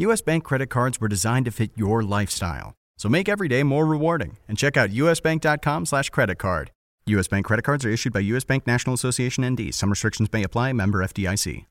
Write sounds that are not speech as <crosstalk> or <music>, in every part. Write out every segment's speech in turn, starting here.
US Bank credit cards were designed to fit your lifestyle. So make every day more rewarding and check out usbank.com slash credit card. US Bank credit cards are issued by US Bank National Association ND. Some restrictions may apply. Member FDIC.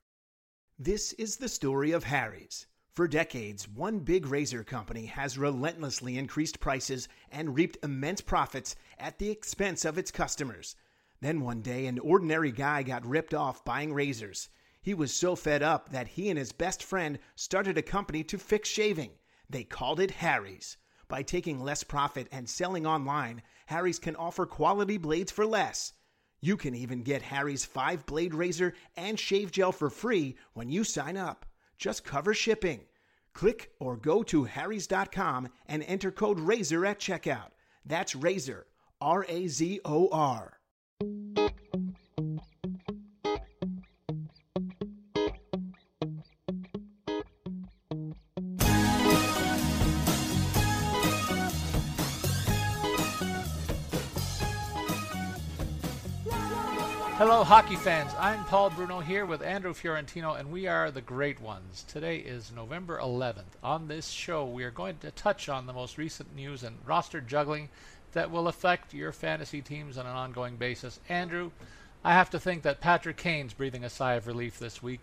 This is the story of Harry's. For decades, one big razor company has relentlessly increased prices and reaped immense profits at the expense of its customers. Then one day, an ordinary guy got ripped off buying razors. He was so fed up that he and his best friend started a company to fix shaving. They called it Harry's. By taking less profit and selling online, Harry's can offer quality blades for less. You can even get Harry's 5 blade razor and shave gel for free when you sign up. Just cover shipping. Click or go to harrys.com and enter code RAZOR at checkout. That's RAZOR, R A Z O R. Hello, hockey fans. I'm Paul Bruno here with Andrew Fiorentino, and we are the Great Ones. Today is November 11th. On this show, we are going to touch on the most recent news and roster juggling that will affect your fantasy teams on an ongoing basis. Andrew, I have to think that Patrick Kane's breathing a sigh of relief this week.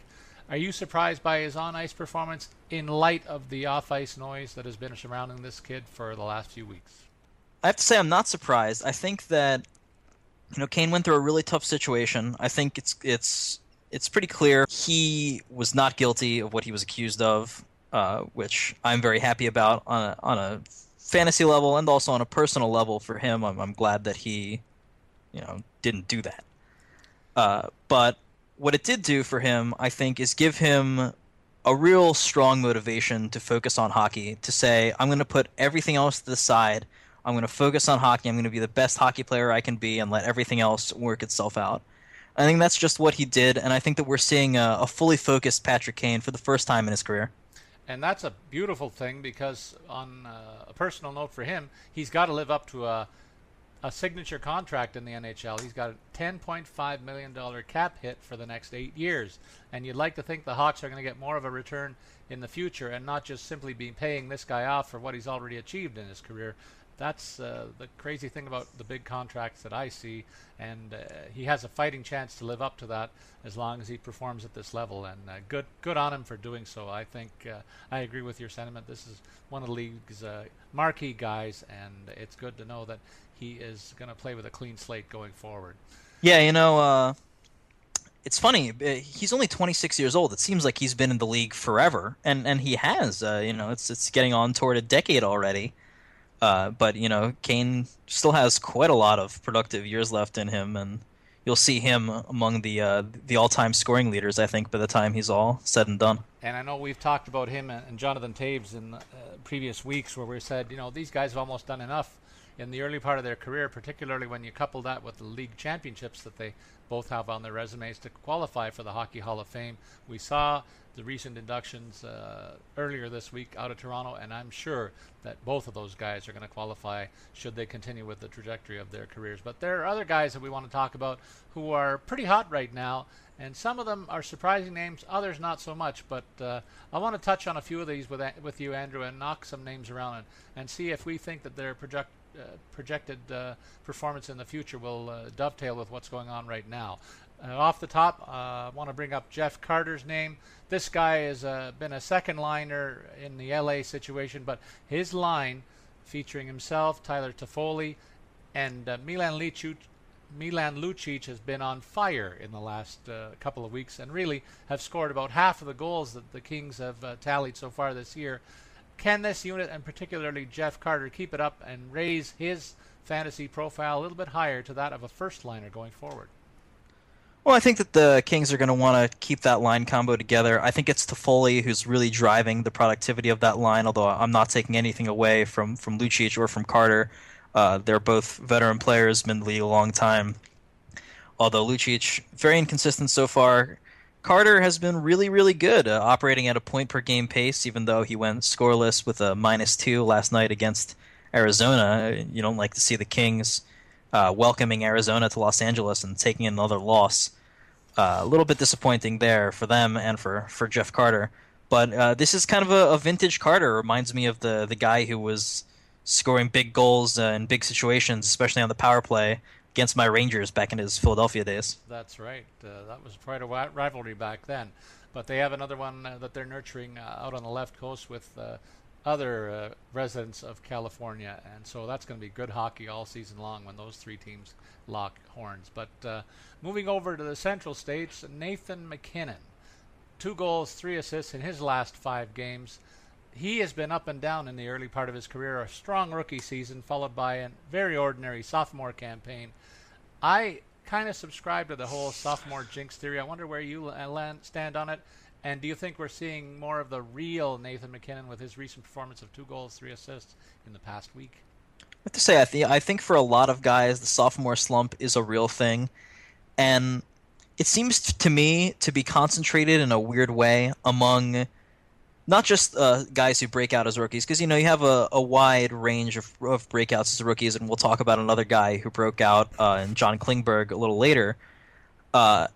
Are you surprised by his on ice performance in light of the off ice noise that has been surrounding this kid for the last few weeks? I have to say I'm not surprised. I think that you know Kane went through a really tough situation. I think it's it's it's pretty clear he was not guilty of what he was accused of, uh, which I'm very happy about on a, on a fantasy level and also on a personal level for him. I'm, I'm glad that he, you know, didn't do that. Uh, but what it did do for him, I think, is give him a real strong motivation to focus on hockey. To say, I'm going to put everything else to the side I'm going to focus on hockey. I'm going to be the best hockey player I can be and let everything else work itself out. I think that's just what he did, and I think that we're seeing a, a fully focused Patrick Kane for the first time in his career. And that's a beautiful thing because, on uh, a personal note for him, he's got to live up to a, a signature contract in the NHL. He's got a $10.5 million cap hit for the next eight years. And you'd like to think the Hawks are going to get more of a return in the future and not just simply be paying this guy off for what he's already achieved in his career, that's uh, the crazy thing about the big contracts that I see, and uh, he has a fighting chance to live up to that as long as he performs at this level. And uh, good, good on him for doing so. I think uh, I agree with your sentiment. This is one of the league's uh, marquee guys, and it's good to know that he is going to play with a clean slate going forward. Yeah, you know, uh, it's funny. He's only 26 years old. It seems like he's been in the league forever, and and he has. you know, it's it's getting on toward a decade already. Uh, but you know, Kane still has quite a lot of productive years left in him, and you'll see him among the uh, the all-time scoring leaders. I think by the time he's all said and done. And I know we've talked about him and Jonathan Toews in uh, previous weeks, where we said, you know, these guys have almost done enough in the early part of their career, particularly when you couple that with the league championships that they both have on their resumes to qualify for the Hockey Hall of Fame. We saw the recent inductions uh, earlier this week out of Toronto, and I'm sure that both of those guys are going to qualify should they continue with the trajectory of their careers. But there are other guys that we want to talk about who are pretty hot right now, and some of them are surprising names, others not so much. But uh, I want to touch on a few of these with with you, Andrew, and knock some names around and, and see if we think that their project uh, projected uh, performance in the future will uh, dovetail with what's going on right now. Uh, off the top, uh, I want to bring up Jeff Carter's name. This guy has uh, been a second liner in the LA situation, but his line featuring himself, Tyler Toffoli, and uh, Milan Lucic, Milan Lucic has been on fire in the last uh, couple of weeks and really have scored about half of the goals that the Kings have uh, tallied so far this year. Can this unit, and particularly Jeff Carter, keep it up and raise his fantasy profile a little bit higher to that of a first liner going forward? Well, I think that the Kings are going to want to keep that line combo together. I think it's Toffoli who's really driving the productivity of that line, although I'm not taking anything away from, from Lucic or from Carter. Uh, they're both veteran players, been in the league a long time. Although Lucic, very inconsistent so far. Carter has been really, really good, uh, operating at a point per game pace, even though he went scoreless with a minus two last night against Arizona. You don't like to see the Kings uh, welcoming Arizona to Los Angeles and taking another loss. Uh, a little bit disappointing there for them and for, for Jeff Carter. But uh, this is kind of a, a, vintage Carter. Reminds me of the, the guy who was scoring big goals uh, in big situations, especially on the power play against my Rangers back in his Philadelphia days. That's right. Uh, that was quite a rivalry back then. But they have another one uh, that they're nurturing out on the left coast with other uh, residents of California, and so that's going to be good hockey all season long when those three teams lock horns. But uh, moving over to the Central States, Nathan MacKinnon, two goals, three assists in his last five games. He has been up and down in the early part of his career. A strong rookie season, followed by a very ordinary sophomore campaign. I kind of subscribe to the whole sophomore jinx theory. I wonder where you land, stand on it. And do you think we're seeing more of the real Nathan MacKinnon with his recent performance of two goals, three assists in the past week? I have to say, I, th- I think for a lot of guys, the sophomore slump is a real thing. And it seems to me to be concentrated in a weird way among not just uh, guys who break out as rookies, because you know you have a, a wide range of, of breakouts as rookies, and we'll talk about another guy who broke out uh, in John Klingberg a little later. Uh,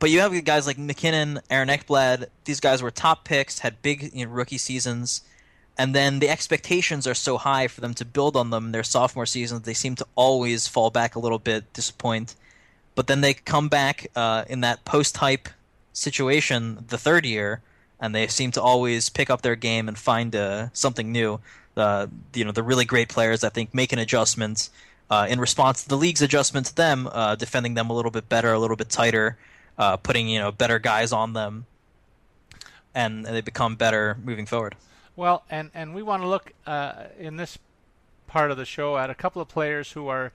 but you have guys like MacKinnon, Aaron Ekblad. These guys were top picks, had big you know, rookie seasons, and then the expectations are so high for them to build on them their sophomore seasons. They seem to always fall back a little bit, disappoint, but then they come back uh, in that post-hype situation the third year, and they seem to always pick up their game and find uh, something new. Uh, you know, the really great players, I think, make an adjustment uh, in response to the league's adjustment to them, uh, defending them a little bit better, a little bit tighter uh, putting you know better guys on them, and they become better moving forward. Well, and and we want to look uh, in this part of the show at a couple of players who are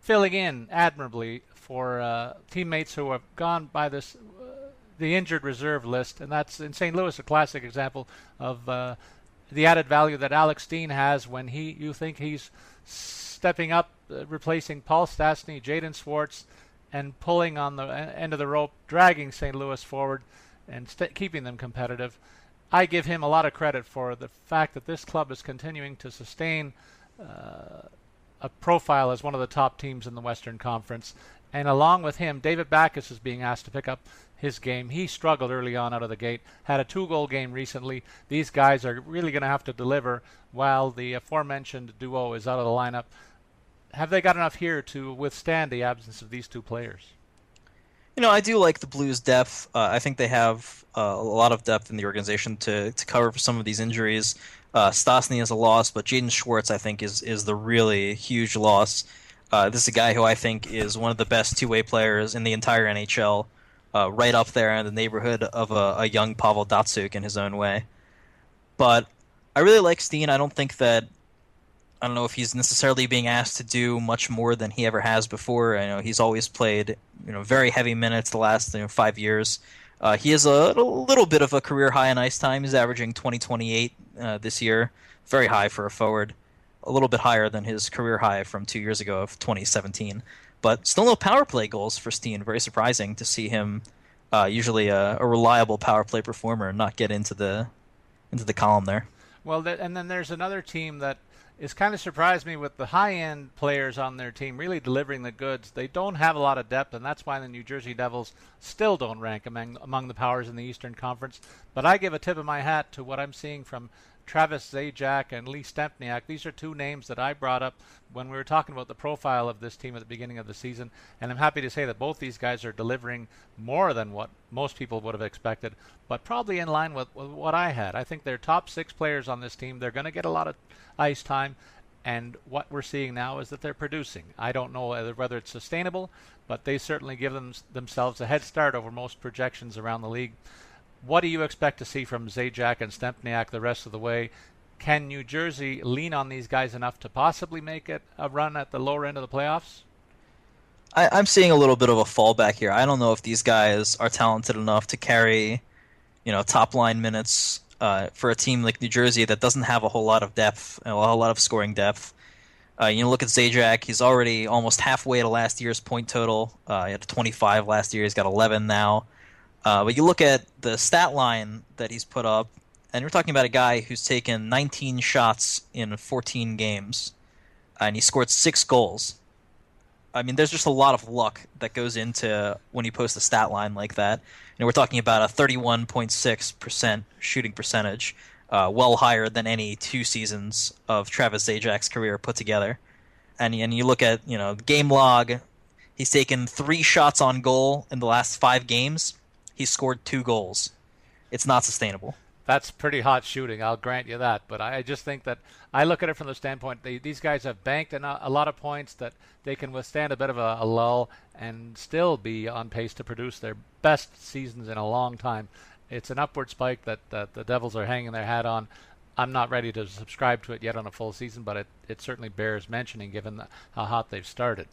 filling in admirably for uh, teammates who have gone by this uh, the injured reserve list, and that's in St. Louis a classic example of uh, the added value that Alex Steen has when he you think he's stepping up, uh, replacing Paul Stastny, Jaden Schwartz, and pulling on the end of the rope, dragging St. Louis forward and st- keeping them competitive. I give him a lot of credit for the fact that this club is continuing to sustain uh, a profile as one of the top teams in the Western Conference. And along with him, David Backes is being asked to pick up his game. He struggled early on out of the gate, had a two goal game recently. These guys are really going to have to deliver while the aforementioned duo is out of the lineup have they got enough here to withstand the absence of these two players? You know, I do like the Blues' depth. Uh, I think they have uh, a lot of depth in the organization to, to cover for some of these injuries. Uh, is a loss, but Jaden Schwartz, I think, is is the really huge loss. Uh, this is a guy who I think is one of the best two way players in the entire NHL, uh, right up there in the neighborhood of a, a young Pavel Datsyuk in his own way. But I really like Steen. I don't think that I don't know if he's necessarily being asked to do much more than he ever has before. I know he's always played, you know, very heavy minutes the last you know, five years. Uh, he has a, a, little bit of a career high in ice time. He's averaging 2028 uh, this year, very high for a forward. A little bit higher than his career high from two years ago of 2017. But still no power play goals for Steen. Very surprising to see him, uh, usually a, a, reliable power play performer, not get into the into the column there. Well, and then there's another team that it's kind of surprised me with the high end players on their team really delivering the goods. They don't have a lot of depth, and that's why the New Jersey Devils still don't rank among among the powers in the Eastern Conference. But I give a tip of my hat to what I'm seeing from Travis Zajac and Lee Stempniak. These are two names that I brought up when we were talking about the profile of this team at the beginning of the season, and I'm happy to say that both these guys are delivering more than what most people would have expected, but probably in line with, with what I had. I think they're top six players on this team. They're going to get a lot of ice time, and what we're seeing now is that they're producing. I don't know whether, it's sustainable, but they certainly give them, themselves a head start over most projections around the league. What do you expect to see from Zajac and Stempniak the rest of the way? Can New Jersey lean on these guys enough to possibly make it a run at the lower end of the playoffs? I, I'm seeing a little bit of a fallback here. I don't know if these guys are talented enough to carry, you know, top line minutes uh, for a team like New Jersey that doesn't have a whole lot of depth, a whole lot of scoring depth. Uh, you know, look at Zajac. He's already almost halfway to last year's point total. Uh, he had 25 last year. He's got 11 now. Uh, but you look at the stat line that he's put up, and we're talking about a guy who's taken 19 shots in 14 games, and he scored six goals. I mean, there's just a lot of luck that goes into when you post a stat line like that. Know, we're talking about a 31.6% shooting percentage, uh, well higher than any two seasons of Travis Zajac's career put together. And and you look at you know game log, he's taken three shots on goal in the last five games he scored two goals. It's not sustainable. That's pretty hot shooting. I'll grant you that. But I just think that I look at it from the standpoint they, these guys have banked a, lot of points that they can withstand a bit of a, a lull and still be on pace to produce their best seasons in a long time. It's an upward spike that, that the Devils are hanging their hat on. I'm not ready to subscribe to it yet on a full season, but it, it certainly bears mentioning given the, how hot they've started.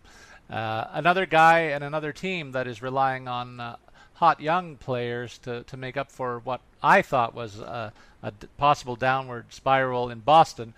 Uh, another guy and another team that is relying on uh, hot young players to, to make up for what I thought was a, a possible downward spiral in Boston.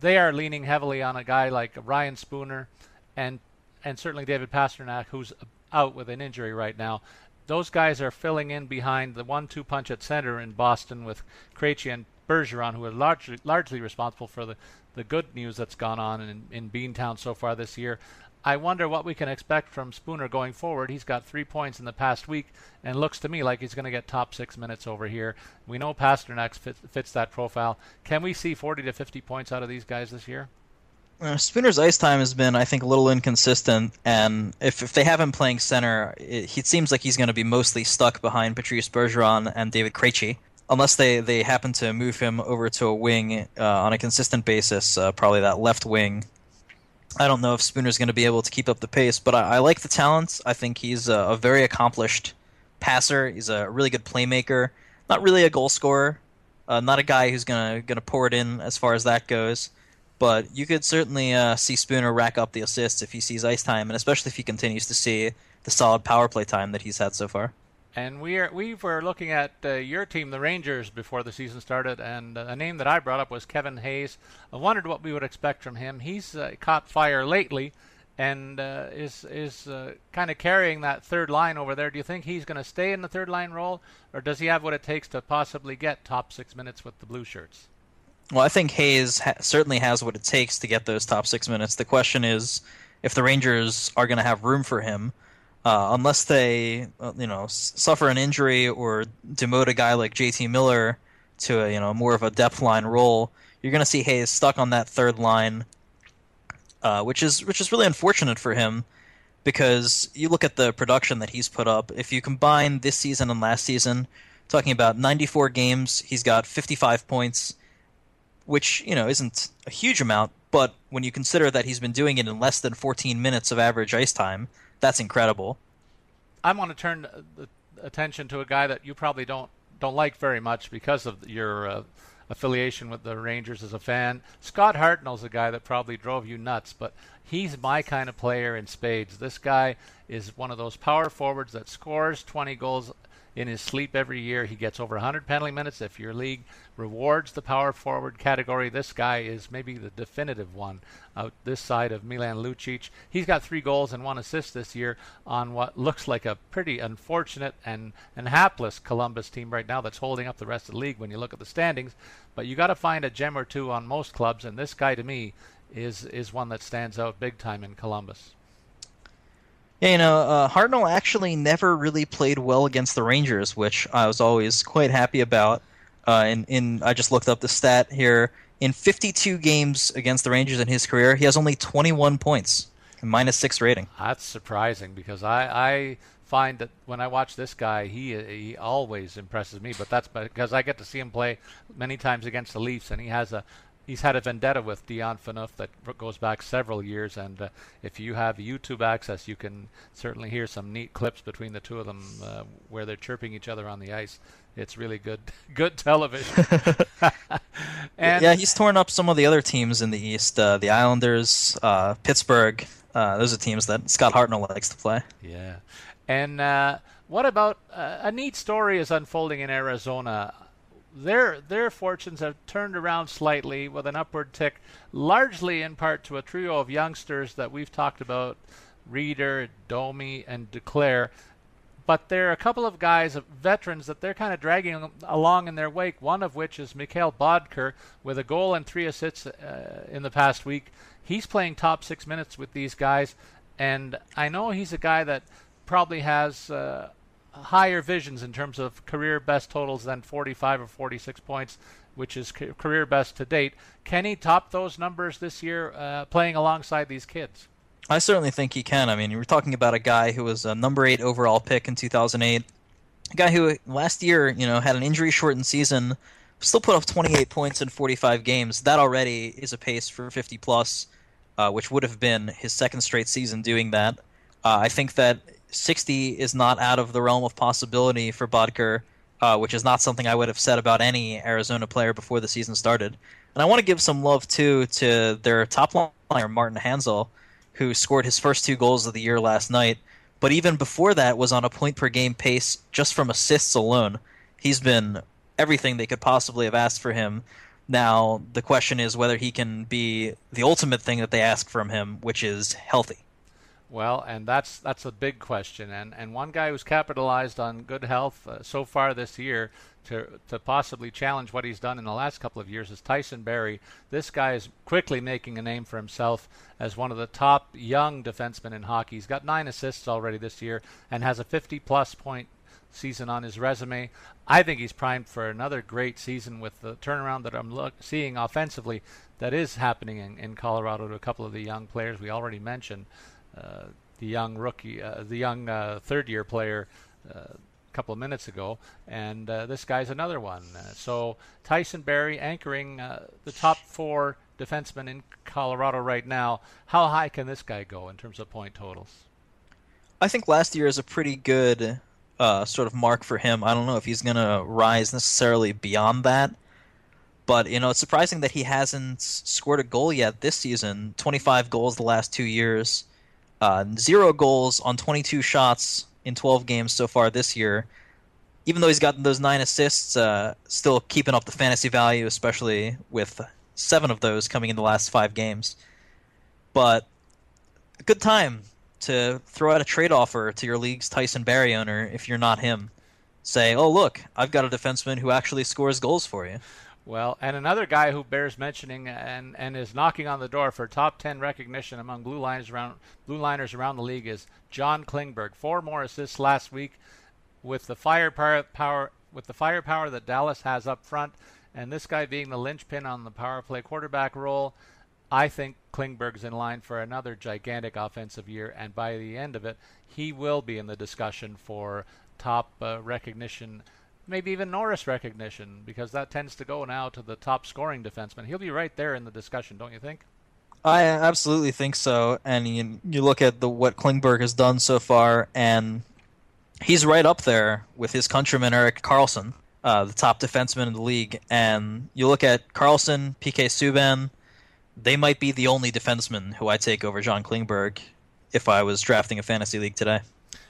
They are leaning heavily on a guy like Ryan Spooner and and certainly David Pastrnak, who's out with an injury right now. Those guys are filling in behind the one-two punch at center in Boston with Krejci and Bergeron, who are largely largely responsible for the, the good news that's gone on in, in Beantown so far this year. I wonder what we can expect from Spooner going forward. He's got three points in the past week and looks to me like he's going to get top six minutes over here. We know Pastrnak fits, fits that profile. Can we see 40 to 50 points out of these guys this year? Uh, Spooner's ice time has been, I think, a little inconsistent, and if, if they have him playing center, it, it seems like he's going to be mostly stuck behind Patrice Bergeron and David Krejci, unless they, they happen to move him over to a wing uh, on a consistent basis, uh, probably that left wing I don't know if Spooner's going to be able to keep up the pace, but I, I like the talent. I think he's a, a, very accomplished passer. He's a really good playmaker. Not really a goal scorer. Uh, not a guy who's gonna gonna pour it in as far as that goes. But you could certainly uh, see Spooner rack up the assists if he sees ice time, and especially if he continues to see the solid power play time that he's had so far. And we are we were looking at uh, your team, the Rangers, before the season started, and uh, a name that I brought up was Kevin Hayes. I wondered what we would expect from him. He's uh, caught fire lately, and uh, is is uh, kind of carrying that third line over there. Do you think he's going to stay in the third line role, or does he have what it takes to possibly get top six minutes with the Blue Shirts? Well, I think Hayes ha- certainly has what it takes to get those top six minutes. The question is if the Rangers are going to have room for him uh, unless they uh, you know suffer an injury or demote a guy like JT Miller to a you know more of a depth line role, you're going to see Hayes stuck on that third line, uh, which is which is really unfortunate for him because you look at the production that he's put up. If you combine this season and last season, talking about 94 games, he's got 55 points, which you know isn't a huge amount, but when you consider that he's been doing it in less than 14 minutes of average ice time that's incredible. I want to turn the attention to a guy that you probably don't don't like very much because of your uh, affiliation with the Rangers as a fan. Scott Hartnell's a guy that probably drove you nuts, but he's my kind of player in spades. This guy is one of those power forwards that scores 20 goals in his sleep every year. He gets over 100 penalty minutes. If your league rewards the power forward category, this guy is maybe the definitive one out this side of Milan Lucic. He's got three goals and one assist this year on what looks like a pretty unfortunate and, and hapless Columbus team right now that's holding up the rest of the league when you look at the standings. But you got to find a gem or two on most clubs, and this guy to me is is one that stands out big time in Columbus. Yeah, you know, uh, Hartnell actually never really played well against the Rangers, which I was always quite happy about. Uh, I just looked up the stat here. In 52 games against the Rangers in his career, he has only 21 points, and minus six rating. That's surprising because I, I find that when I watch this guy, he he always impresses me. But that's because I get to see him play many times against the Leafs, and he has a he's had a vendetta with Dion Phaneuf that goes back several years. And uh, if you have YouTube access, you can certainly hear some neat clips between the two of them uh, where they're chirping each other on the ice. It's really good, <laughs> good television. <laughs> and yeah, he's torn up some of the other teams in the East. Uh, the Islanders, uh, Pittsburgh. Uh, those are teams that Scott Hartnell likes to play. Yeah, and uh, what about a neat story is unfolding in Arizona? Their their fortunes have turned around slightly with an upward tick, largely in part to a trio of youngsters that we've talked about, Rieder, Domi, and Duclair. But there are a couple of guys, veterans, that they're kind of dragging along in their wake. One of which is Mikhail Boedker, with a goal and three assists uh, in the past week. He's playing top six minutes with these guys, and I know he's a guy that probably has. Uh, higher visions in terms of career best totals than 45 or 46 points, which is ca- career best to date. Can he top those numbers this year uh, playing alongside these kids? I certainly think he can. I mean, we're talking about a guy who was a number eight overall pick in 2008, a guy who last year, you know, had an injury-shortened season, still put up 28 points in 45 games. That already is a pace for 50 plus, uh, which would have been his second straight season doing that. Uh, I think that 60 is not out of the realm of possibility for Boedker, uh, which is not something I would have said about any Arizona player before the season started. And I want to give some love too to their top liner Martin Hanzal, who scored his first two goals of the year last night. But even before that, was on a point per game pace just from assists alone. He's been everything they could possibly have asked for him. Now the question is whether he can be the ultimate thing that they ask from him, which is healthy. Well, and that's that's a big question, and and one guy who's capitalized on good health uh, so far this year to to possibly challenge what he's done in the last couple of years is Tyson Barrie. This guy is quickly making a name for himself as one of the top young defensemen in hockey. He's got nine assists already this year and has a 50 plus point season on his resume. I think he's primed for another great season with the turnaround that I'm look, seeing offensively that is happening in, in Colorado to a couple of the young players we already mentioned. Uh, the young rookie, uh, the young uh, third-year player a couple of minutes ago, and this guy's another one. so Tyson Barrie anchoring the top four defensemen in Colorado right now. How high can this guy go in terms of point totals? I think last year is a pretty good uh, sort of mark for him. I don't know if he's going to rise necessarily beyond that, but you know it's surprising that he hasn't scored a goal yet this season. Twenty five goals the last two years. Uh, zero goals on 22 shots in 12 games so far this year. Even though he's gotten those nine assists, uh, still keeping up the fantasy value, especially with seven of those coming in the last five games. But a good time to throw out a trade offer to your league's Tyson Barrie owner if you're not him. Say, oh, look, I've got a defenseman who actually scores goals for you. Well, and another guy who bears mentioning and, and is knocking on the door for top 10 recognition among blue liners around blue liners around the league is John Klingberg. Four more assists last week with the firepower power with the firepower that Dallas has up front and this guy being the linchpin on the power play quarterback role. I think Klingberg's in line for another gigantic offensive year and by the end of it, he will be in the discussion for top uh, recognition maybe even Norris recognition because that tends to go now to the top scoring defenseman. He'll be right there in the discussion, don't you think? I absolutely think so. And you, you look at the what Klingberg has done so far, and he's right up there with his countryman Erik Karlsson, uh, the top defenseman in the league. And you look at Karlsson, PK Subban, they might be the only defenseman who I take over John Klingberg if I was drafting a fantasy league today.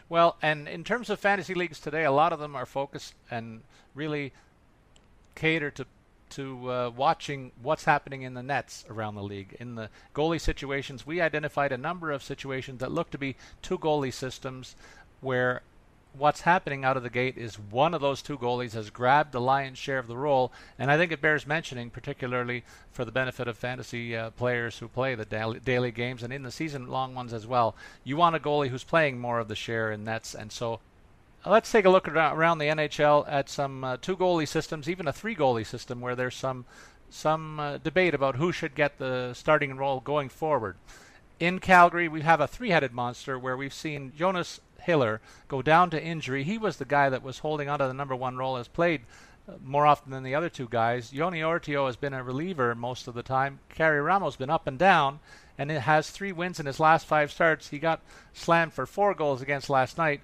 Well, and in terms of fantasy leagues today, a lot of them are focused and really cater to to uh, watching what's happening in the nets around the league. In the goalie situations, we identified a number of situations that look to be two goalie systems where what's happening out of the gate is one of those two goalies has grabbed the lion's share of the role, and I think it bears mentioning, particularly for the benefit of fantasy uh, players who play the daily, daily games and in the season long ones as well. You want a goalie who's playing more of the share in nets, and so let's take a look around the NHL at some uh, two goalie systems, even a three goalie system, where there's some some uh, debate about who should get the starting role going forward. In Calgary, we have a three-headed monster where we've seen Jonas Hiller go down to injury. He was the guy that was holding onto the number one role, has played uh, more often than the other two guys. Joni Ortio has been a reliever most of the time. Karri Ramos has been up and down, and it has three wins in his last five starts. He got slammed for four goals against last night,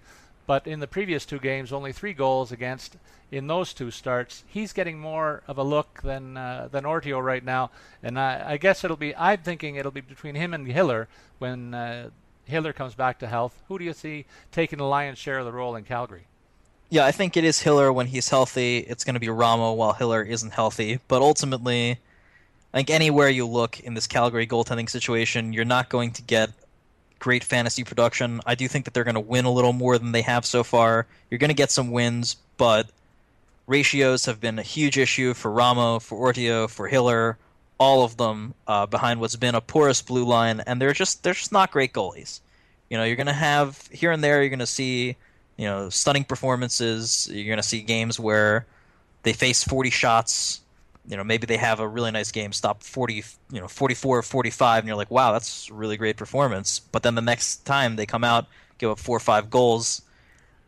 but in the previous two games, only three goals against in those two starts. He's getting more of a look than uh, than Ortio right now, and I, I, guess it'll be. I'm thinking it'll be between him and Hiller when uh, Hiller comes back to health. Who do you see taking the lion's share of the role in Calgary? Yeah, I think it is Hiller when he's healthy. It's going to be Ramo while Hiller isn't healthy. But ultimately, I think anywhere you look in this Calgary goaltending situation, you're not going to get great fantasy production. I do think that they're going to win a little more than they have so far. You're going to get some wins, but ratios have been a huge issue for Ramo, for Ortio, for Hiller, all of them uh, behind what's been a porous blue line, and they're just they're just not great goalies. You know, you're going to have here and there. You're going to see you know stunning performances. You're going to see games where they face 40 shots you know maybe they have a really nice game stop 40 you know 44 or 45 and you're like wow that's really great performance but then the next time they come out give up four or five goals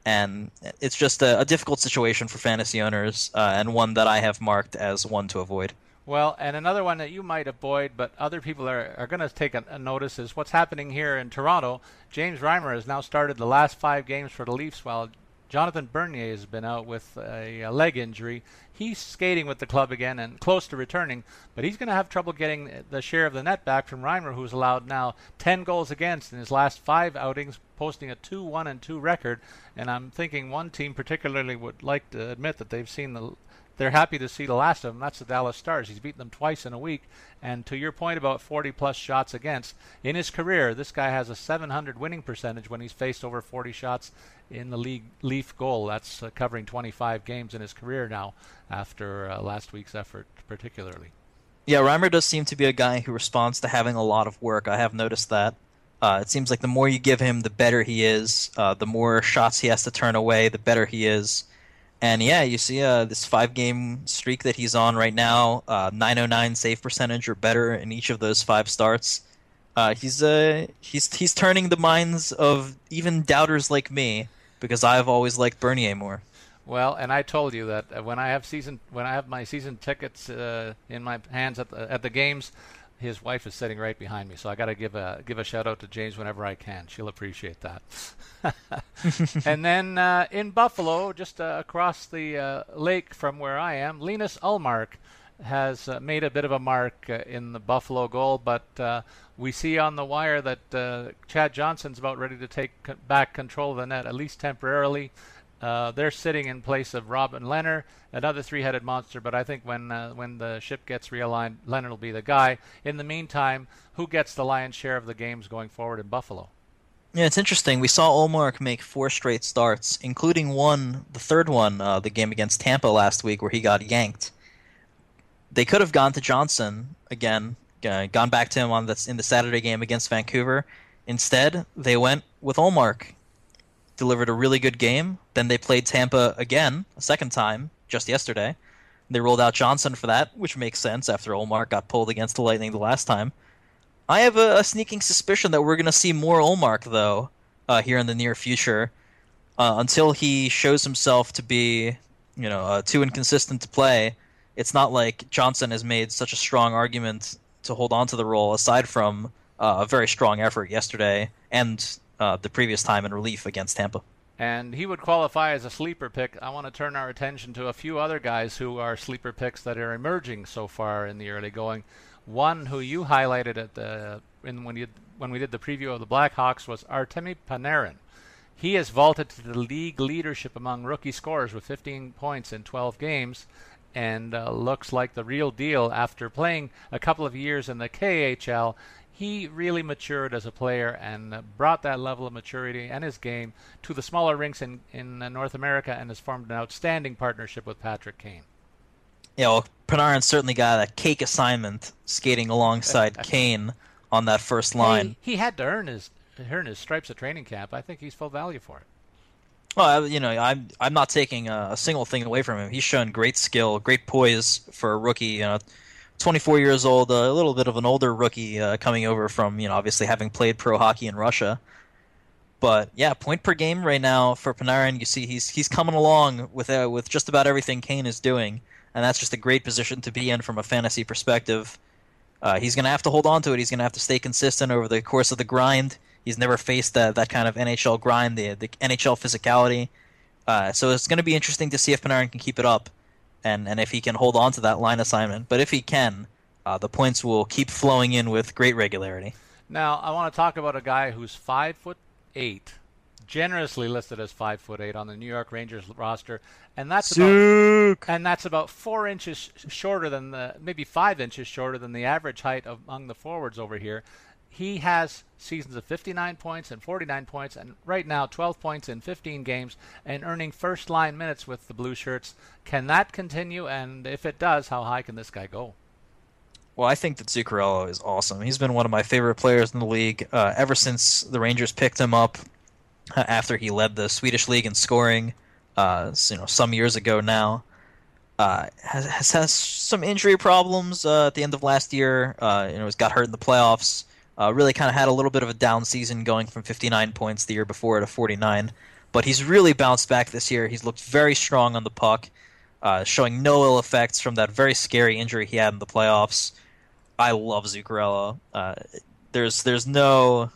and it's just a, a difficult situation for fantasy owners uh, and one that i have marked as one to avoid well, and another one that you might avoid, but other people are, are going to take a, a, notice is what's happening here in Toronto. James Reimer has now started the last five games for the Leafs, while Jonathan Bernier has been out with a, a, leg injury. He's skating with the club again and close to returning, but he's going to have trouble getting the share of the net back from Reimer, who's allowed now 10 goals against in his last five outings, posting a 2 1 and 2 record. And I'm thinking one team particularly would like to admit that they've seen the they're happy to see the last of him. That's the Dallas Stars. He's beaten them twice in a week. And to your point about 40 plus shots against, in his career, this guy has a 700 winning percentage when he's faced over 40 shots in the league Leaf goal. That's uh, covering 25 games in his career now after uh, last week's effort, particularly. Yeah, Reimer does seem to be a guy who responds to having a lot of work. I have noticed that. Uh, it seems like the more you give him, the better he is. Uh, the more shots he has to turn away, the better he is. And yeah, you see uh, this five game streak that he's on right now, uh, 909 save percentage or better in each of those five starts. Uh, he's uh, he's he's turning the minds of even doubters like me because I've always liked Bernier more. Well, and I told you that when I have season when I have my season tickets uh, in my hands at the at the games, his wife is sitting right behind me, so I got to give a give a shout out to James whenever I can. She'll appreciate that. <laughs> and then uh, in Buffalo, just uh, across the uh, lake from where I am, Linus Ullmark has uh, made a bit of a mark uh, in the Buffalo goal, but uh, we see on the wire that Chad Johnson's about ready to take back control of the net, at least temporarily. Uh, they're sitting in place of Robin Lehner, another three-headed monster. But I think when uh, when the ship gets realigned, Lehner will be the guy. In the meantime, who gets the lion's share of the games going forward in Buffalo? Yeah, it's interesting. We saw Ullmark make four straight starts, including one, the third one, uh, the game against Tampa last week, where he got yanked. They could have gone to Johnson again, gone back to him on in the Saturday game against Vancouver. Instead, they went with Ullmark delivered a really good game. Then they played Tampa again, a second time, just yesterday. They rolled out Johnson for that, which makes sense after Ullmark got pulled against the Lightning the last time. I have a, a sneaking suspicion that we're going to see more Ullmark, though, uh, here in the near future, uh, until he shows himself to be, you know, uh, too inconsistent to play. It's not like Johnson has made such a strong argument to hold on to the role, aside from uh, a very strong effort yesterday and uh, the previous time in relief against Tampa. And he would qualify as a sleeper pick. I want to turn our attention to a few other guys who are sleeper picks that are emerging so far in the early going. One who you highlighted at the in when you when we did the preview of the Blackhawks was Artemi Panarin. He has vaulted to the league leadership among rookie scorers with 15 points in 12 games and uh, looks like the real deal after playing a couple of years in the KHL he really matured as a player and brought that level of maturity and his game to the smaller rinks in, in North America and has formed an outstanding partnership with Patrick Kane. Yeah, well, Panarin certainly got a cake assignment skating alongside <laughs> Kane on that first line. He, he, had to earn his earn his stripes at training camp. I think he's full value for it. Well, you know, I'm I'm not taking a, a, single thing away from him. He's shown great skill, great poise for a rookie. You know, 24 years old, a little bit of an older rookie uh, coming over from you know obviously having played pro hockey in Russia. But yeah, point per game right now for Panarin. You see, he's he's coming along with uh, with just about everything Kane is doing, and that's just a great position to be in from a fantasy perspective. Uh, he's going to have to hold on to it. He's going to have to stay consistent over the course of the grind. He's never faced that that kind of NHL grind, the the NHL physicality. Uh, so it's going to be interesting to see if Panarin can keep it up, and and if he can hold on to that line assignment. But if he can, uh, the points will keep flowing in with great regularity. Now I want to talk about a guy who's five foot eight, generously listed as five foot eight on the New York Rangers roster, and that's about and that's about four inches shorter than the maybe five inches shorter than the average height of, among the forwards over here. He has seasons of 59 points and 49 points, and right now 12 points in 15 games, and earning first line minutes with the Blue Shirts. Can that continue? And if it does, how high can this guy go? Well, I think that Zuccarello is awesome. He's been one of my favorite players in the league uh, ever since the Rangers picked him up uh, after he led the Swedish league in scoring. Uh, you know, some years ago now. Uh, has, has some injury problems uh, at the end of last year. You know, he's got hurt in the playoffs. Really, kind of had a little bit of a down season, going from 59 points the year before to 49. But he's really bounced back this year. He's looked very strong on the puck, showing no ill effects from that very scary injury he had in the playoffs. I love Zuccarello. Uh, there's there's no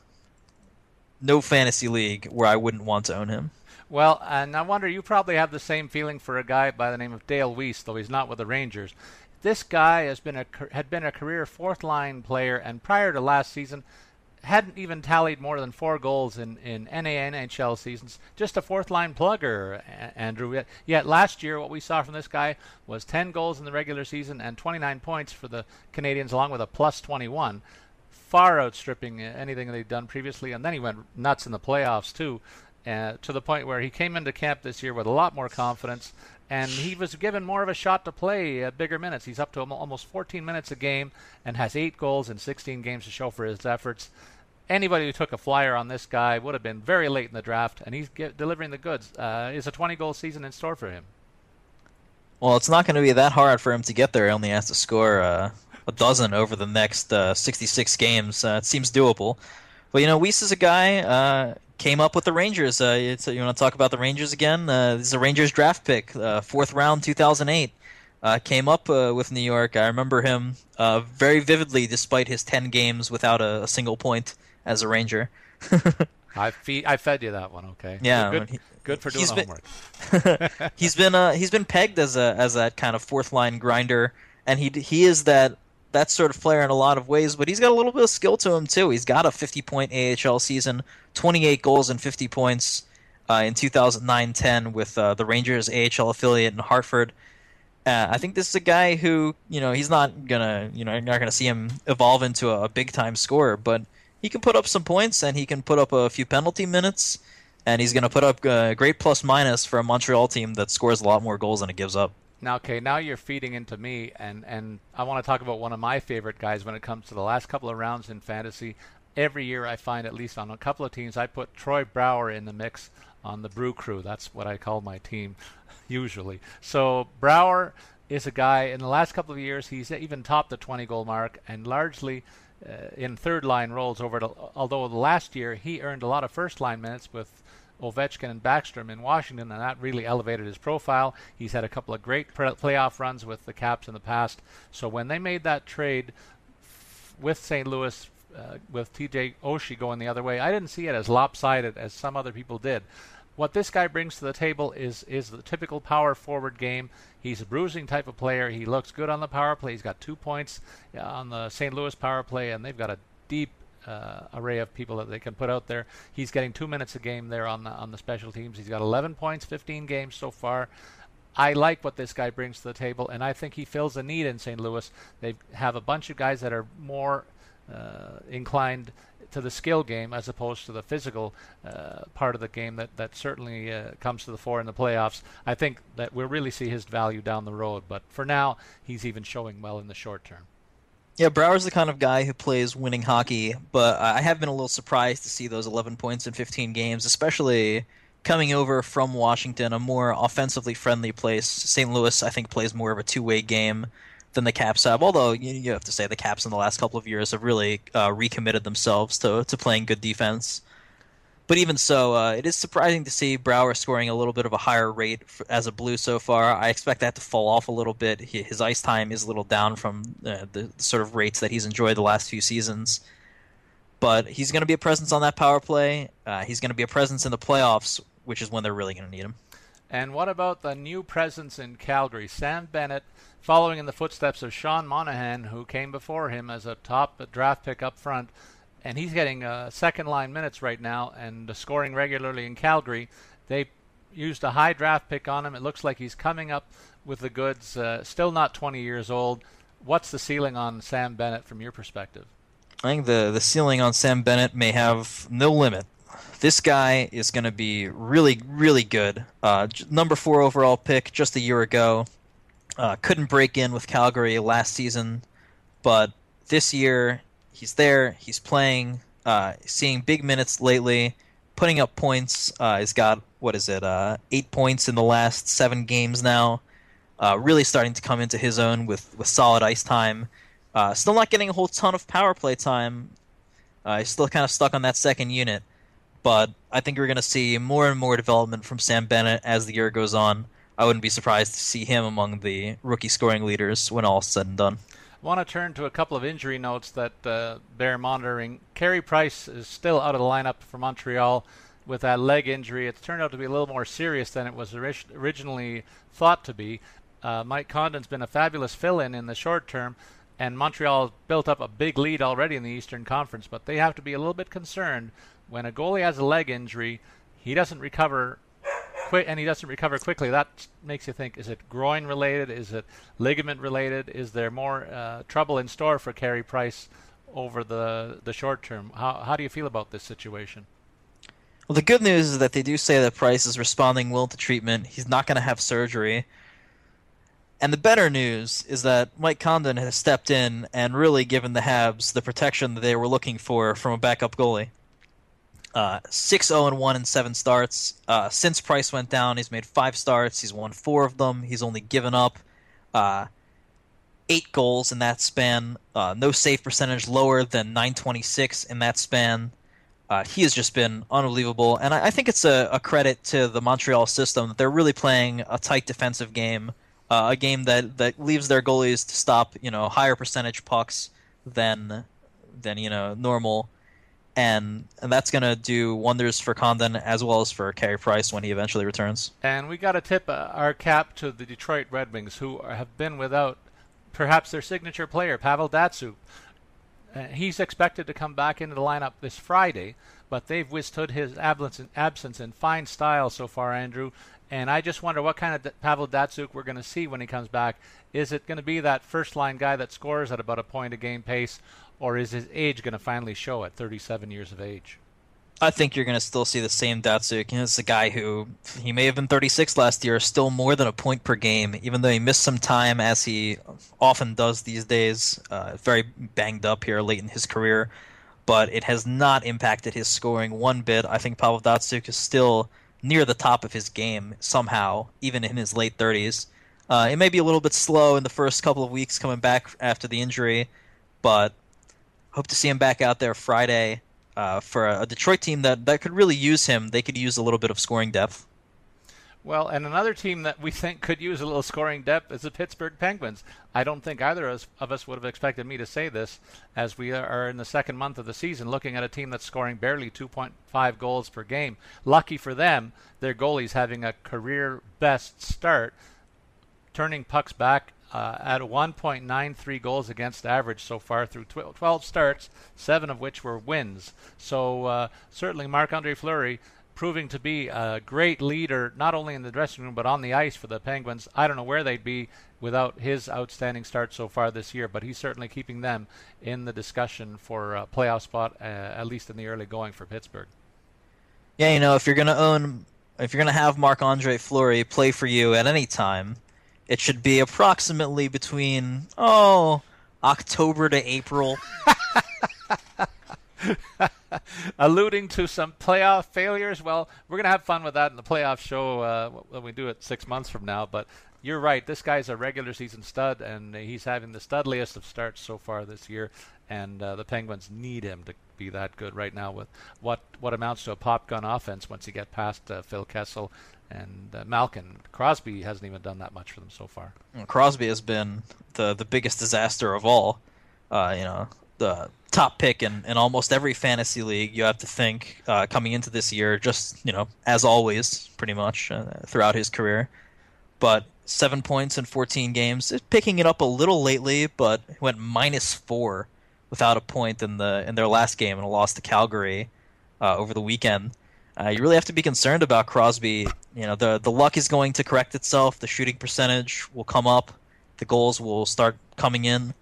no fantasy league where I wouldn't want to own him. Well, and I wonder you probably have the same feeling for a guy by the name of Dale Weise, though he's not with the Rangers. This guy has been a had been a career fourth line player, and prior to last season, hadn't even tallied more than four goals in, in NA NHL seasons. Just a fourth line plugger, Andrew. Yet last year, what we saw from this guy was 10 goals in the regular season and 29 points for the Canadiens, along with a plus 21. Far outstripping anything they'd done previously. And then he went nuts in the playoffs, too, uh, to the point where he came into camp this year with a lot more confidence and he was given more of a shot to play at bigger minutes. He's up to almost 14 minutes a game and has eight goals in 16 games to show for his efforts anybody who took a flyer on this guy would have been very late in the draft, and he's get, delivering the goods. Uh, is a 20 goal season in store for him? Well, it's not going to be that hard for him to get there. He only has to score uh, a dozen over the next uh, 66 games. Uh, it seems doable. But you know, Weise is a guy. Uh, came up with the Rangers. Uh, you want to talk about the Rangers again? this is a Rangers draft pick, fourth round, 2008. came up with New York. I remember him very vividly, despite his 10 games without a, a single point as a ranger. <laughs> I feed, I fed you that one. Okay. Yeah. Good, he, good for doing homework. <laughs> he's been uh, he's been pegged as a as that kind of fourth line grinder, and he he is that that sort of player in a lot of ways. But he's got a little bit of skill to him too. He's got a 50 point AHL season, 28 goals and 50 points uh, in 2009-10 with uh, the Rangers AHL affiliate in Hartford. Uh, I think this is a guy who, you know, he's not gonna, you know, you're not gonna see him evolve into a, a big time scorer, but he can put up some points and he can put up a few penalty minutes, and he's to put up a great plus minus for a Montreal team that scores a lot more goals than it gives up. Now, okay, now you're feeding into me, and and I want to talk about one of my favorite guys when it comes to the last couple of rounds in fantasy. Every year, I find at least on a couple of teams, I put Troy Brouwer in the mix on the Brew Crew. That's what I call my team, <laughs> usually. So Brouwer is a guy in the last couple of years. He's even topped the 20 goal mark, and largely uh, in third line roles over to, although last year he earned a lot of first line minutes with Ovechkin and Backstrom in Washington, and that really elevated his profile. He's had a couple of great playoff runs with the Caps in the past. So when they made that trade with St. Louis, uh, with TJ Oshie going the other way, I didn't see it as lopsided as some other people did. What this guy brings to the table is is the typical power forward game. He's a bruising type of player. He looks good on the power play. He's got two points uh, on the St. Louis power play, and they've got a deep uh, array of people that they can put out there. He's getting two minutes a game there on the on the special teams. He's got 11 points, 15 games so far. I like what this guy brings to the table, and I think he fills a need in St. Louis. They have a bunch of guys that are more uh, inclined to the skill game as opposed to the physical uh, part of the game that that certainly uh, comes to the fore in the playoffs. I think that we'll really see his value down the road, but for now, he's even showing well in the short term. Yeah, Brouwer's the kind of guy who plays winning hockey, but I have been a little surprised to see those 11 points in 15 games, especially coming over from Washington, a more offensively friendly place. St. Louis, I think, plays more of a two way game than the Caps have. Although you, have to say the Caps in the last couple of years have really uh, recommitted themselves to to playing good defense. But even so, uh, it is surprising to see Brouwer scoring a little bit of a higher rate for, as a blue so far. I expect that to fall off a little bit. He, his ice time is a little down from uh, the, the sort of rates that he's enjoyed the last few seasons. But he's going to be a presence on that power play. Uh, he's going to be a presence in the playoffs, which is when they're really going to need him. And what about the new presence in Calgary? Sam Bennett, following in the footsteps of Sean Monahan, who came before him as a top draft pick up front and he's getting uh, second line minutes right now and scoring regularly in Calgary. They used a high draft pick on him. It looks like he's coming up with the goods. Uh, still not 20 years old. What's the ceiling on Sam Bennett from your perspective? I think the the ceiling on Sam Bennett may have no limit. This guy is going to be really, really good. Uh, number four overall pick just a year ago. Uh, couldn't break in with Calgary last season, but this year he's there, he's playing, uh, seeing big minutes lately, putting up points. Uh, he's got what is it, uh, eight points in the last seven games now. Uh, really starting to come into his own with with solid ice time. Uh, still not getting a whole ton of power play time. Uh, he's still kind of stuck on that second unit, but I think we're going to see more and more development from Sam Bennett as the year goes on. I wouldn't be surprised to see him among the rookie scoring leaders when all's said and done. Want to turn to a couple of injury notes that uh, bear monitoring. Carey Price is still out of the lineup for Montreal with that leg injury. It's turned out to be a little more serious than it was originally thought to be. Uh, Mike Condon's been a fabulous fill-in in the short term, and Montreal built up a big lead already in the Eastern Conference. But they have to be a little bit concerned when a goalie has a leg injury. He doesn't recover quick and he doesn't recover quickly, that makes you think: is it groin related? Is it ligament related? Is there more uh, trouble in store for Carey Price over the the short term? How how do you feel about this situation? Well, the good news is that they do say that Price is responding well to treatment. He's not going to have surgery. And the better news is that Mike Condon has stepped in and really given the Habs the protection that they were looking for from a backup goalie. Uh, six zero oh and one in seven starts. Uh, since Price went down, he's made five starts. He's won four of them. He's only given up uh, eight goals in that span. Uh, no save percentage lower than 926 in that span. Uh, he has just been unbelievable, and I, I think it's a, a, credit to the Montreal system that they're really playing a tight defensive game, a game that, that leaves their goalies to stop you know higher percentage pucks than than you know normal and, and that's going to do wonders for Condon as well as for Carey Price when he eventually returns. And we got to tip uh, our cap to the Detroit Red Wings, who have been without perhaps their signature player, Pavel Datsyuk. Uh, he's expected to come back into the lineup this Friday, but they've withstood his absence in fine style so far, Andrew. And I just wonder what kind of Pavel Datsyuk we're going to see when he comes back. Is it going to be that first line guy that scores at about a point a game pace, or is his age going to finally show at 37 years of age? I think you're going to still see the same know, it's a guy who he may have been 36 last year, still more than a point per game, even though he missed some time as he often does these days. Uh, very banged up here late in his career, but it has not impacted his scoring one bit. I think Pavel Datsyuk is still near the top of his game somehow, even in his late 30s. Uh, it may be a little bit slow in the first couple of weeks coming back after the injury, but hope to see him back out there Friday uh, for a, Detroit team that, that could really use him. They could use a little bit of scoring depth. Well, and another team that we think could use a little scoring depth is the Pittsburgh Penguins. I don't think either of us would have expected me to say this, as we are in the second month of the season looking at a team that's scoring barely 2.5 goals per game. Lucky for them, their goalie's having a career best start, turning pucks back uh, at 1.93 goals against average so far through 12 starts, seven of which were wins. So uh, certainly Marc Andre Fleury proving to be a great leader, not only in the dressing room but on the ice for the Penguins. I don't know where they'd be without his outstanding start so far this year, but he's certainly keeping them in the discussion for a playoff spot, uh, at least in the early going for Pittsburgh. Yeah, you know, if you're going to own, if you're going to have Marc Andre Fleury play for you at any time, it should be approximately between oh October to April. <laughs> alluding to some playoff failures. Well, we're going to have fun with that in the playoff show uh, when we do it six months from now. But you're right. This guy's a regular season stud, and he's having the studliest of starts so far this year. And uh, the Penguins need him to be that good right now with what what amounts to a pop gun offense once you get past uh, Phil Kessel and uh, Malkin. Crosby hasn't even done that much for them so far. Crosby has been the the biggest disaster of all. Uh, you know, the top pick in, in almost every fantasy league. You have to think uh, coming into this year, just you know, as always, pretty much uh, throughout his career. But seven points in 14 games, picking it up a little lately, but went minus four without a point in the in their last game and a loss to Calgary uh, over the weekend. Uh, you really have to be concerned about Crosby. You know, the the luck is going to correct itself. The shooting percentage will come up. The goals will start coming in.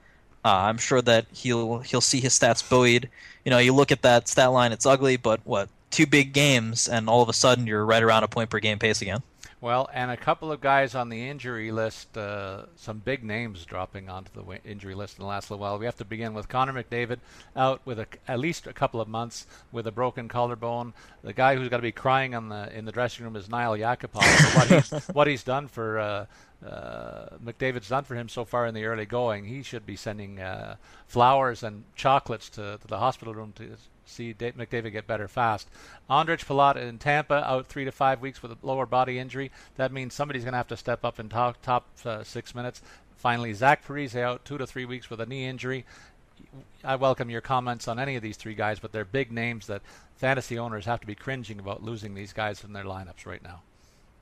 Uh, I'm sure that he'll he'll see his stats buoyed. You know, you look at that stat line; it's ugly, but what two big games, and all of a sudden you're right around a point per game pace again. Well, and a couple of guys on the injury list, uh, some big names dropping onto the w- injury list in the last little while. We have to begin with Connor McDavid out with a, at least a couple of months with a broken collarbone. The guy who's got to be crying on the in the dressing room is Nail Yakupov. what he's <laughs> what he's done for uh, uh, McDavid's done for him so far in the early going. He should be sending uh, flowers and chocolates to, to the hospital room to see McDavid get better fast. Ondrej Palat in Tampa out three to five weeks with a lower body injury. That means somebody's going to have to step up in top, top uh, six minutes. Finally, Zach Parise out two to three weeks with a knee injury. I welcome your comments on any of these three guys, but they're big names that fantasy owners have to be cringing about losing these guys in their lineups right now.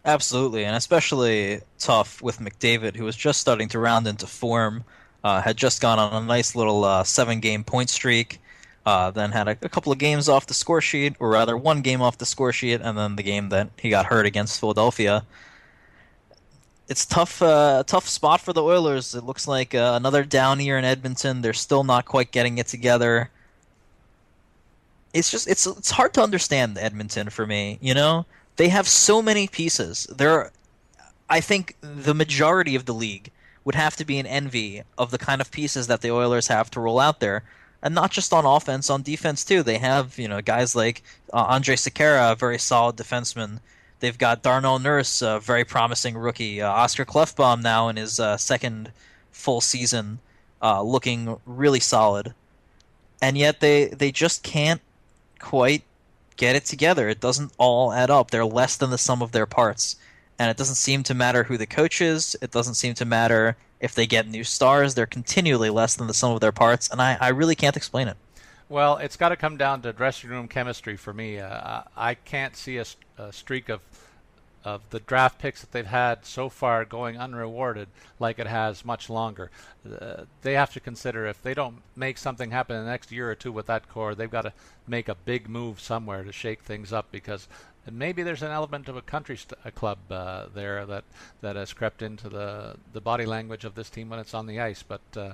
Absolutely, and especially tough with McDavid, who was just starting to round into form. Uh, had just gone on a nice little uh, seven-game point streak. Uh, then had a, a, couple of games off the score sheet, or rather one game off the score sheet, and then the game that he got hurt against Philadelphia. It's tough, uh, tough spot for the Oilers. It looks like uh, another down year in Edmonton. They're still not quite getting it together. It's just it's it's hard to understand Edmonton for me. You know, they have so many pieces. There, I think the majority of the league would have to be an envy of the kind of pieces that the Oilers have to roll out there and not just on offense, on defense too. They have you know guys like uh, Andrej Sekera, a very solid defenseman. They've got Darnell Nurse, a very promising rookie. Uh, Oscar Klefbom now in his uh, second full season, uh, looking really solid. And yet they they just can't quite get it together. It doesn't all add up. They're less than the sum of their parts. And it doesn't seem to matter who the coach is. It doesn't seem to matter if they get new stars, they're continually less than the sum of their parts, and I, I really can't explain it. Well, it's got to come down to dressing room chemistry for me. Uh, I can't see a, a, streak of of the draft picks that they've had so far going unrewarded like it has much longer. Uh, they have to consider if they don't make something happen in the next year or two with that core, they've got to make a big move somewhere to shake things up because and maybe there's an element of a country st- a club uh, there that that has crept into the the body language of this team when it's on the ice. But uh,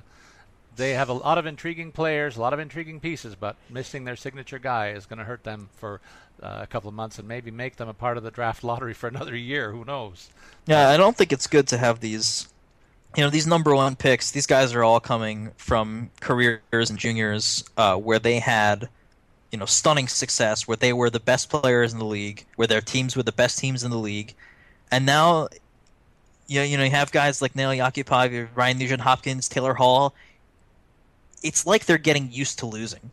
they have a lot of intriguing players, a lot of intriguing pieces, but missing their signature guy is going to hurt them for uh, a couple of months and maybe make them a part of the draft <laughs> lottery for another year. Who knows? Yeah, I don't think it's good to have these. You know, these number one picks, these guys are all coming from careers and juniors uh, where they had you know stunning success where they were the best players in the league, where their teams were the best teams in the league, and now you know, you know you have guys like Nail Yakupov, Ryan Nugent Hopkins, Taylor Hall. It's like they're getting used to losing,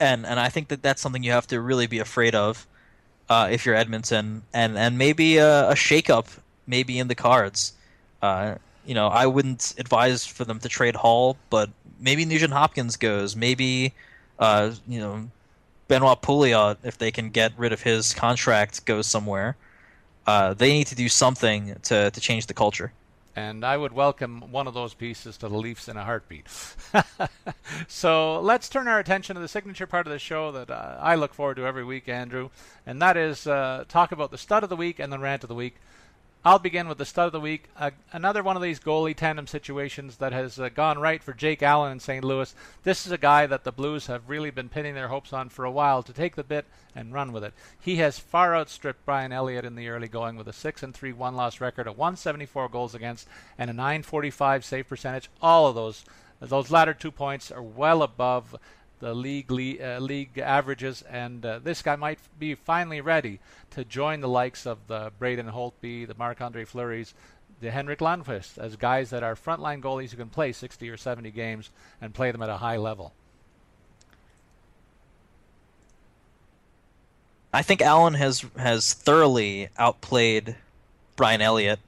and and I think that that's something you have to really be afraid of uh, if you're Edmonton, and and maybe a, a shakeup maybe in the cards. Uh, you know, I wouldn't advise for them to trade Hall, but maybe Nugent Hopkins goes. Maybe uh, you know, Benoit Pouliot, if they can get rid of his contract, goes somewhere. Uh, they need to do something to, to change the culture. And I would welcome one of those pieces to the Leafs in a heartbeat. <laughs> so let's turn our attention to the signature part of the show that uh, I look forward to every week, Andrew, and that is uh, talk about the stud of the week and the rant of the week. I'll begin with the stud of the week. Uh, another one of these goalie tandem situations that has uh, gone right for Jake Allen in St. Louis. This is a guy that the Blues have really been pinning their hopes on for a while to take the bit and run with it. He has far outstripped Brian Elliott in the early going with a 6 and 3 one loss record, a 174 goals against, and a 945 save percentage. All of those those latter two points are well above the league league, uh, league averages, and uh, this guy might be finally ready to join the likes of the Braden Holtby, the Marc-Andre Fleury's, the Henrik Lundqvist as guys that are frontline goalies who can play 60 or 70 games and play them at a high level. I think Allen has has thoroughly outplayed Brian Elliott,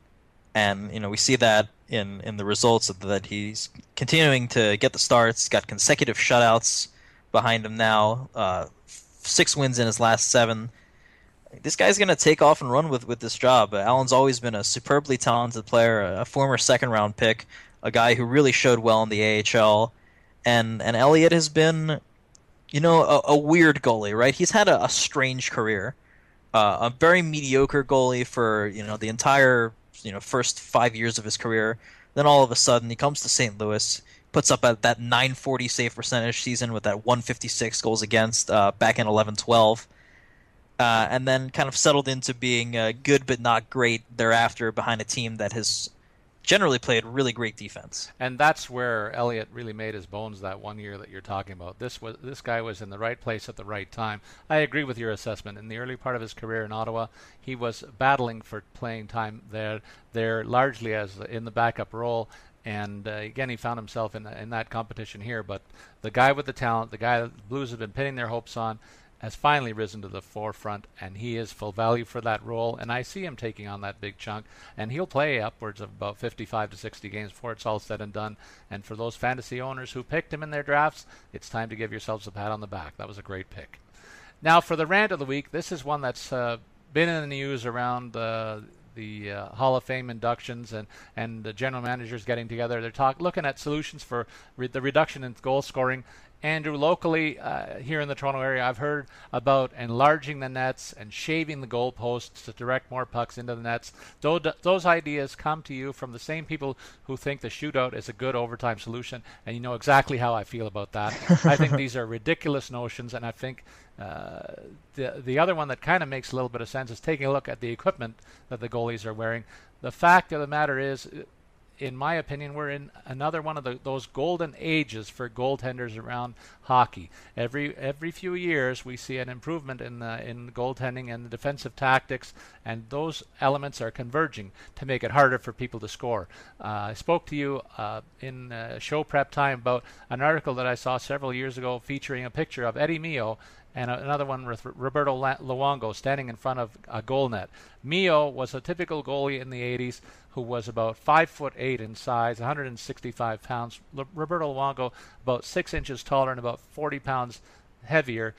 and you know we see that in in the results that he's continuing to get the starts. Got consecutive shutouts behind him now. Uh, six wins in his last seven. This guy's going to take off and run with with this job. Allen's always been a superbly talented player, a former second round pick, a guy who really showed well in the AHL, and and Elliott has been you know, a, a weird goalie, right? He's had a, a strange career. Uh, a very mediocre goalie for you know the entire you know first five years of his career. Then all of a sudden he comes to St. Louis, puts up at that 940 save percentage season with that 156 goals against uh, back in 11-12. Uh, and then kind of settled into being uh, good but not great thereafter behind a team that has generally played really great defense. And that's where Elliott really made his bones that one year that you're talking about. This was this guy was in the right place at the right time. I agree with your assessment. In the early part of his career in Ottawa, he was battling for playing time there there largely as in the backup role. And uh, again, he found himself in in that competition here. But the guy with the talent, the guy that the Blues have been pinning their hopes on, has finally risen to the forefront, and he is full value for that role. And I see him taking on that big chunk, and he'll play upwards of about 55 to 60 games before it's all said and done. And for those fantasy owners who picked him in their drafts, it's time to give yourselves a pat on the back. That was a great pick. Now, for the rant of the week, this is one that's uh, been in the news around uh, the uh, Hall of Fame inductions and and the general managers getting together. They're talk looking at solutions for re- the reduction in goal scoring Andrew, locally uh, here in the Toronto area, I've heard about enlarging the nets and shaving the goalposts to direct more pucks into the nets. Those, those ideas come to you from the same people who think the shootout is a good overtime solution, and you know exactly how I feel about that. I think <laughs> these are ridiculous notions, and I think uh, the the other one that kind of makes a little bit of sense is taking a look at the equipment that the goalies are wearing. The fact of the matter is, in my opinion, we're in another one of the, those golden ages for goaltenders around hockey. Every every few years, we see an improvement in the, in goaltending and the defensive tactics, and those elements are converging to make it harder for people to score. Uh, I spoke to you uh, in uh, show prep time about an article that I saw several years ago featuring a picture of Eddie Mio and another one with Roberto Luongo standing in front of a goal net. Mio was a typical goalie in the 80s who was about five foot eight in size, 165 pounds. Roberto Luongo about six inches taller and about 40 pounds heavier.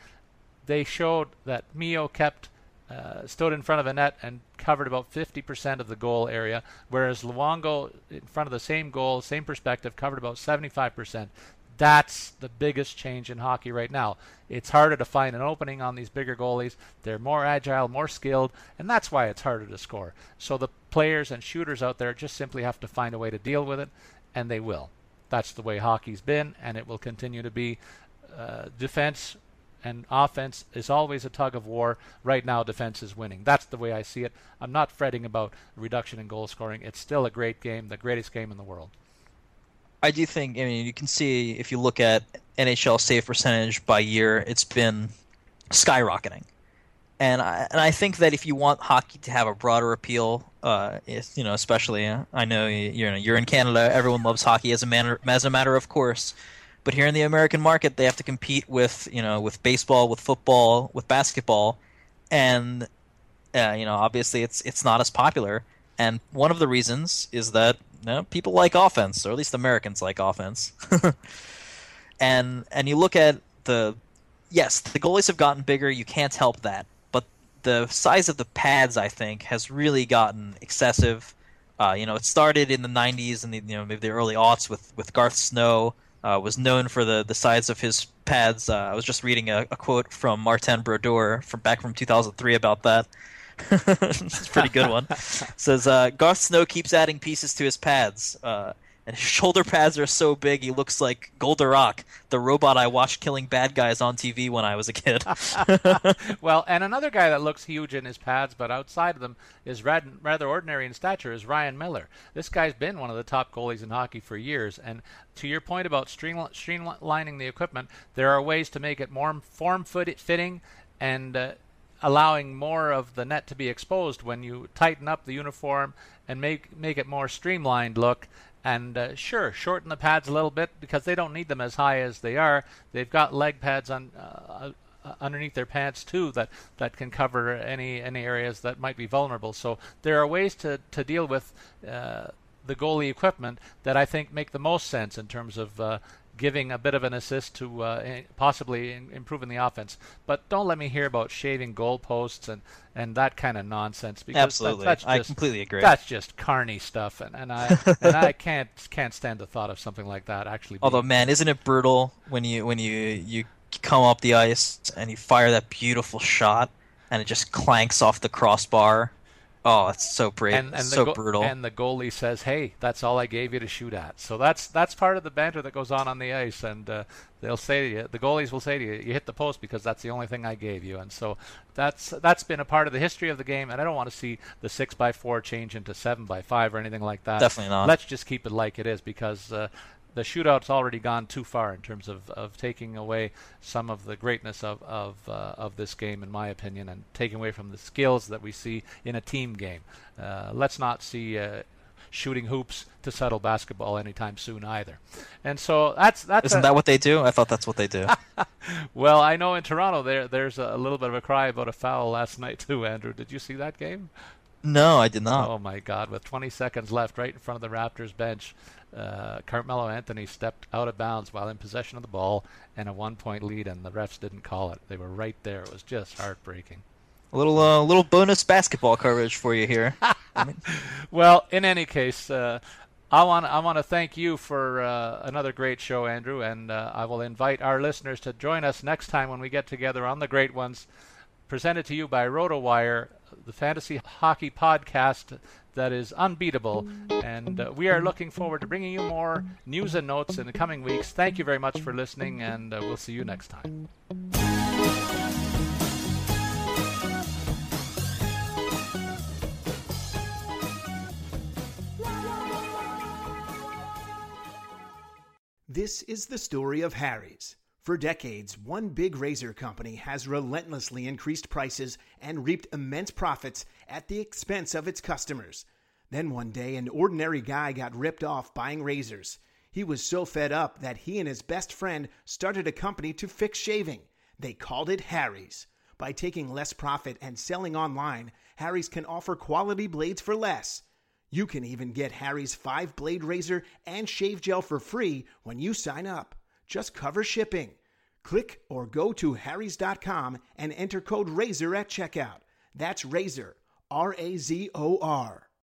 They showed that Mio kept uh, stood in front of a net and covered about 50% of the goal area, whereas Luongo, in front of the same goal, same perspective, covered about 75%. That's the biggest change in hockey right now. It's harder to find an opening on these bigger goalies. They're more agile, more skilled, and that's why it's harder to score. So the players and shooters out there just simply have to find a way to deal with it, and they will. That's the way hockey's been, and it will continue to be. Uh, defense and offense is always a tug of war. Right now, defense is winning. That's the way I see it. I'm not fretting about reduction in goal scoring. It's still a great game, the greatest game in the world. I do think. I mean, you can see if you look at NHL save percentage by year, it's been skyrocketing, and I, and I think that if you want hockey to have a broader appeal, uh, if, you know, especially uh, I know you're you're in Canada, everyone loves hockey as a matter as a matter of course, but here in the American market, they have to compete with you know with baseball, with football, with basketball, and uh, you know obviously it's it's not as popular. And one of the reasons is that no, people like offense, or at least Americans like offense. <laughs> and and you look at the yes, the goalies have gotten bigger. You can't help that, but the size of the pads, I think, has really gotten excessive. Uh, you know, it started in the '90s and the, you know maybe the early aughts with with Garth Snow. Uh, was known for the, the size of his pads. Uh, I was just reading a, a, quote from Martin Brodeur from back from 2003 about that. <laughs> it's a pretty good one. <laughs> Says uh, Garth Snow keeps adding pieces to his pads, uh, and his <laughs> shoulder pads are so big he looks like Goldorak, the robot I watched killing bad guys on TV when I was a kid. well, and another guy that looks huge in his pads, but outside of them is rather ordinary in stature, is Ryan Miller. This guy's been one of the top goalies in hockey for years, and to your point about streamlining the equipment, there are ways to make it more form-fitting and uh, allowing more of the net to be exposed when you tighten up the uniform and make make it more streamlined look and uh, sure, shorten the pads a little bit because they don't need them as high as they are. They've got leg pads on uh, uh, underneath their pants too that that can cover any any areas that might be vulnerable. So there are ways to to deal with uh, the goalie equipment that I think make the most sense in terms of uh, giving a bit of an assist to uh, possibly in, improving the offense. But don't let me hear about shaving goalposts and, and that kind of nonsense. Because Absolutely, that, that's just, I completely agree. That's just carny stuff, and, and I <laughs> and I can't can't stand the thought of something like that actually. Being... Although, man, isn't it brutal when you when you you come up the ice and you fire that beautiful shot and it just clanks off the crossbar Oh, it's so brave. And, and so go- brutal. And the goalie says, "Hey, that's all I gave you to shoot at." So that's that's part of the banter that goes on on the ice, and uh, they'll say to you, the goalies will say to you, "You hit the post because that's the only thing I gave you." And so that's that's been a part of the history of the game, and I don't want to see the six by four change into seven by five or anything like that. Definitely not. Let's just keep it like it is because uh, the shootout's already gone too far in terms of, of taking away some of the greatness of of, uh, of this game, in my opinion, and taking away from the skills that we see in a team game. Uh, let's not see uh, shooting hoops to settle basketball anytime soon either. And so that's that's isn't a, that what they do? I thought that's what they do. <laughs> well, I know in Toronto there there's a, a little bit of a cry about a foul last night too. Andrew, did you see that game? No, I did not. Oh my God! With 20 seconds left, right in front of the Raptors bench, uh, Carmelo Anthony stepped out of bounds while in possession of the ball and a one-point lead, and the refs didn't call it. They were right there. It was just heartbreaking. A little, uh, little bonus basketball coverage for you here. <laughs> well, in any case, uh, I want I want to thank you for uh, another great show, Andrew, and uh, I will invite our listeners to join us next time when we get together on the Great Ones, presented to you by RotoWire, the fantasy hockey podcast that is unbeatable. And uh, we are looking forward to bringing you more news and notes in the coming weeks. Thank you very much for listening, and uh, we'll see you next time. This is the story of Harry's. For decades, one big razor company has relentlessly increased prices and reaped immense profits at the expense of its customers. Then one day, an ordinary guy got ripped off buying razors. He was so fed up that he and his best friend started a company to fix shaving. They called it Harry's. By taking less profit and selling online, Harry's can offer quality blades for less. You can even get Harry's 5 blade razor and shave gel for free when you sign up. Just cover shipping. Click or go to harrys.com and enter code RAZOR at checkout. That's RAZOR, R A Z O R.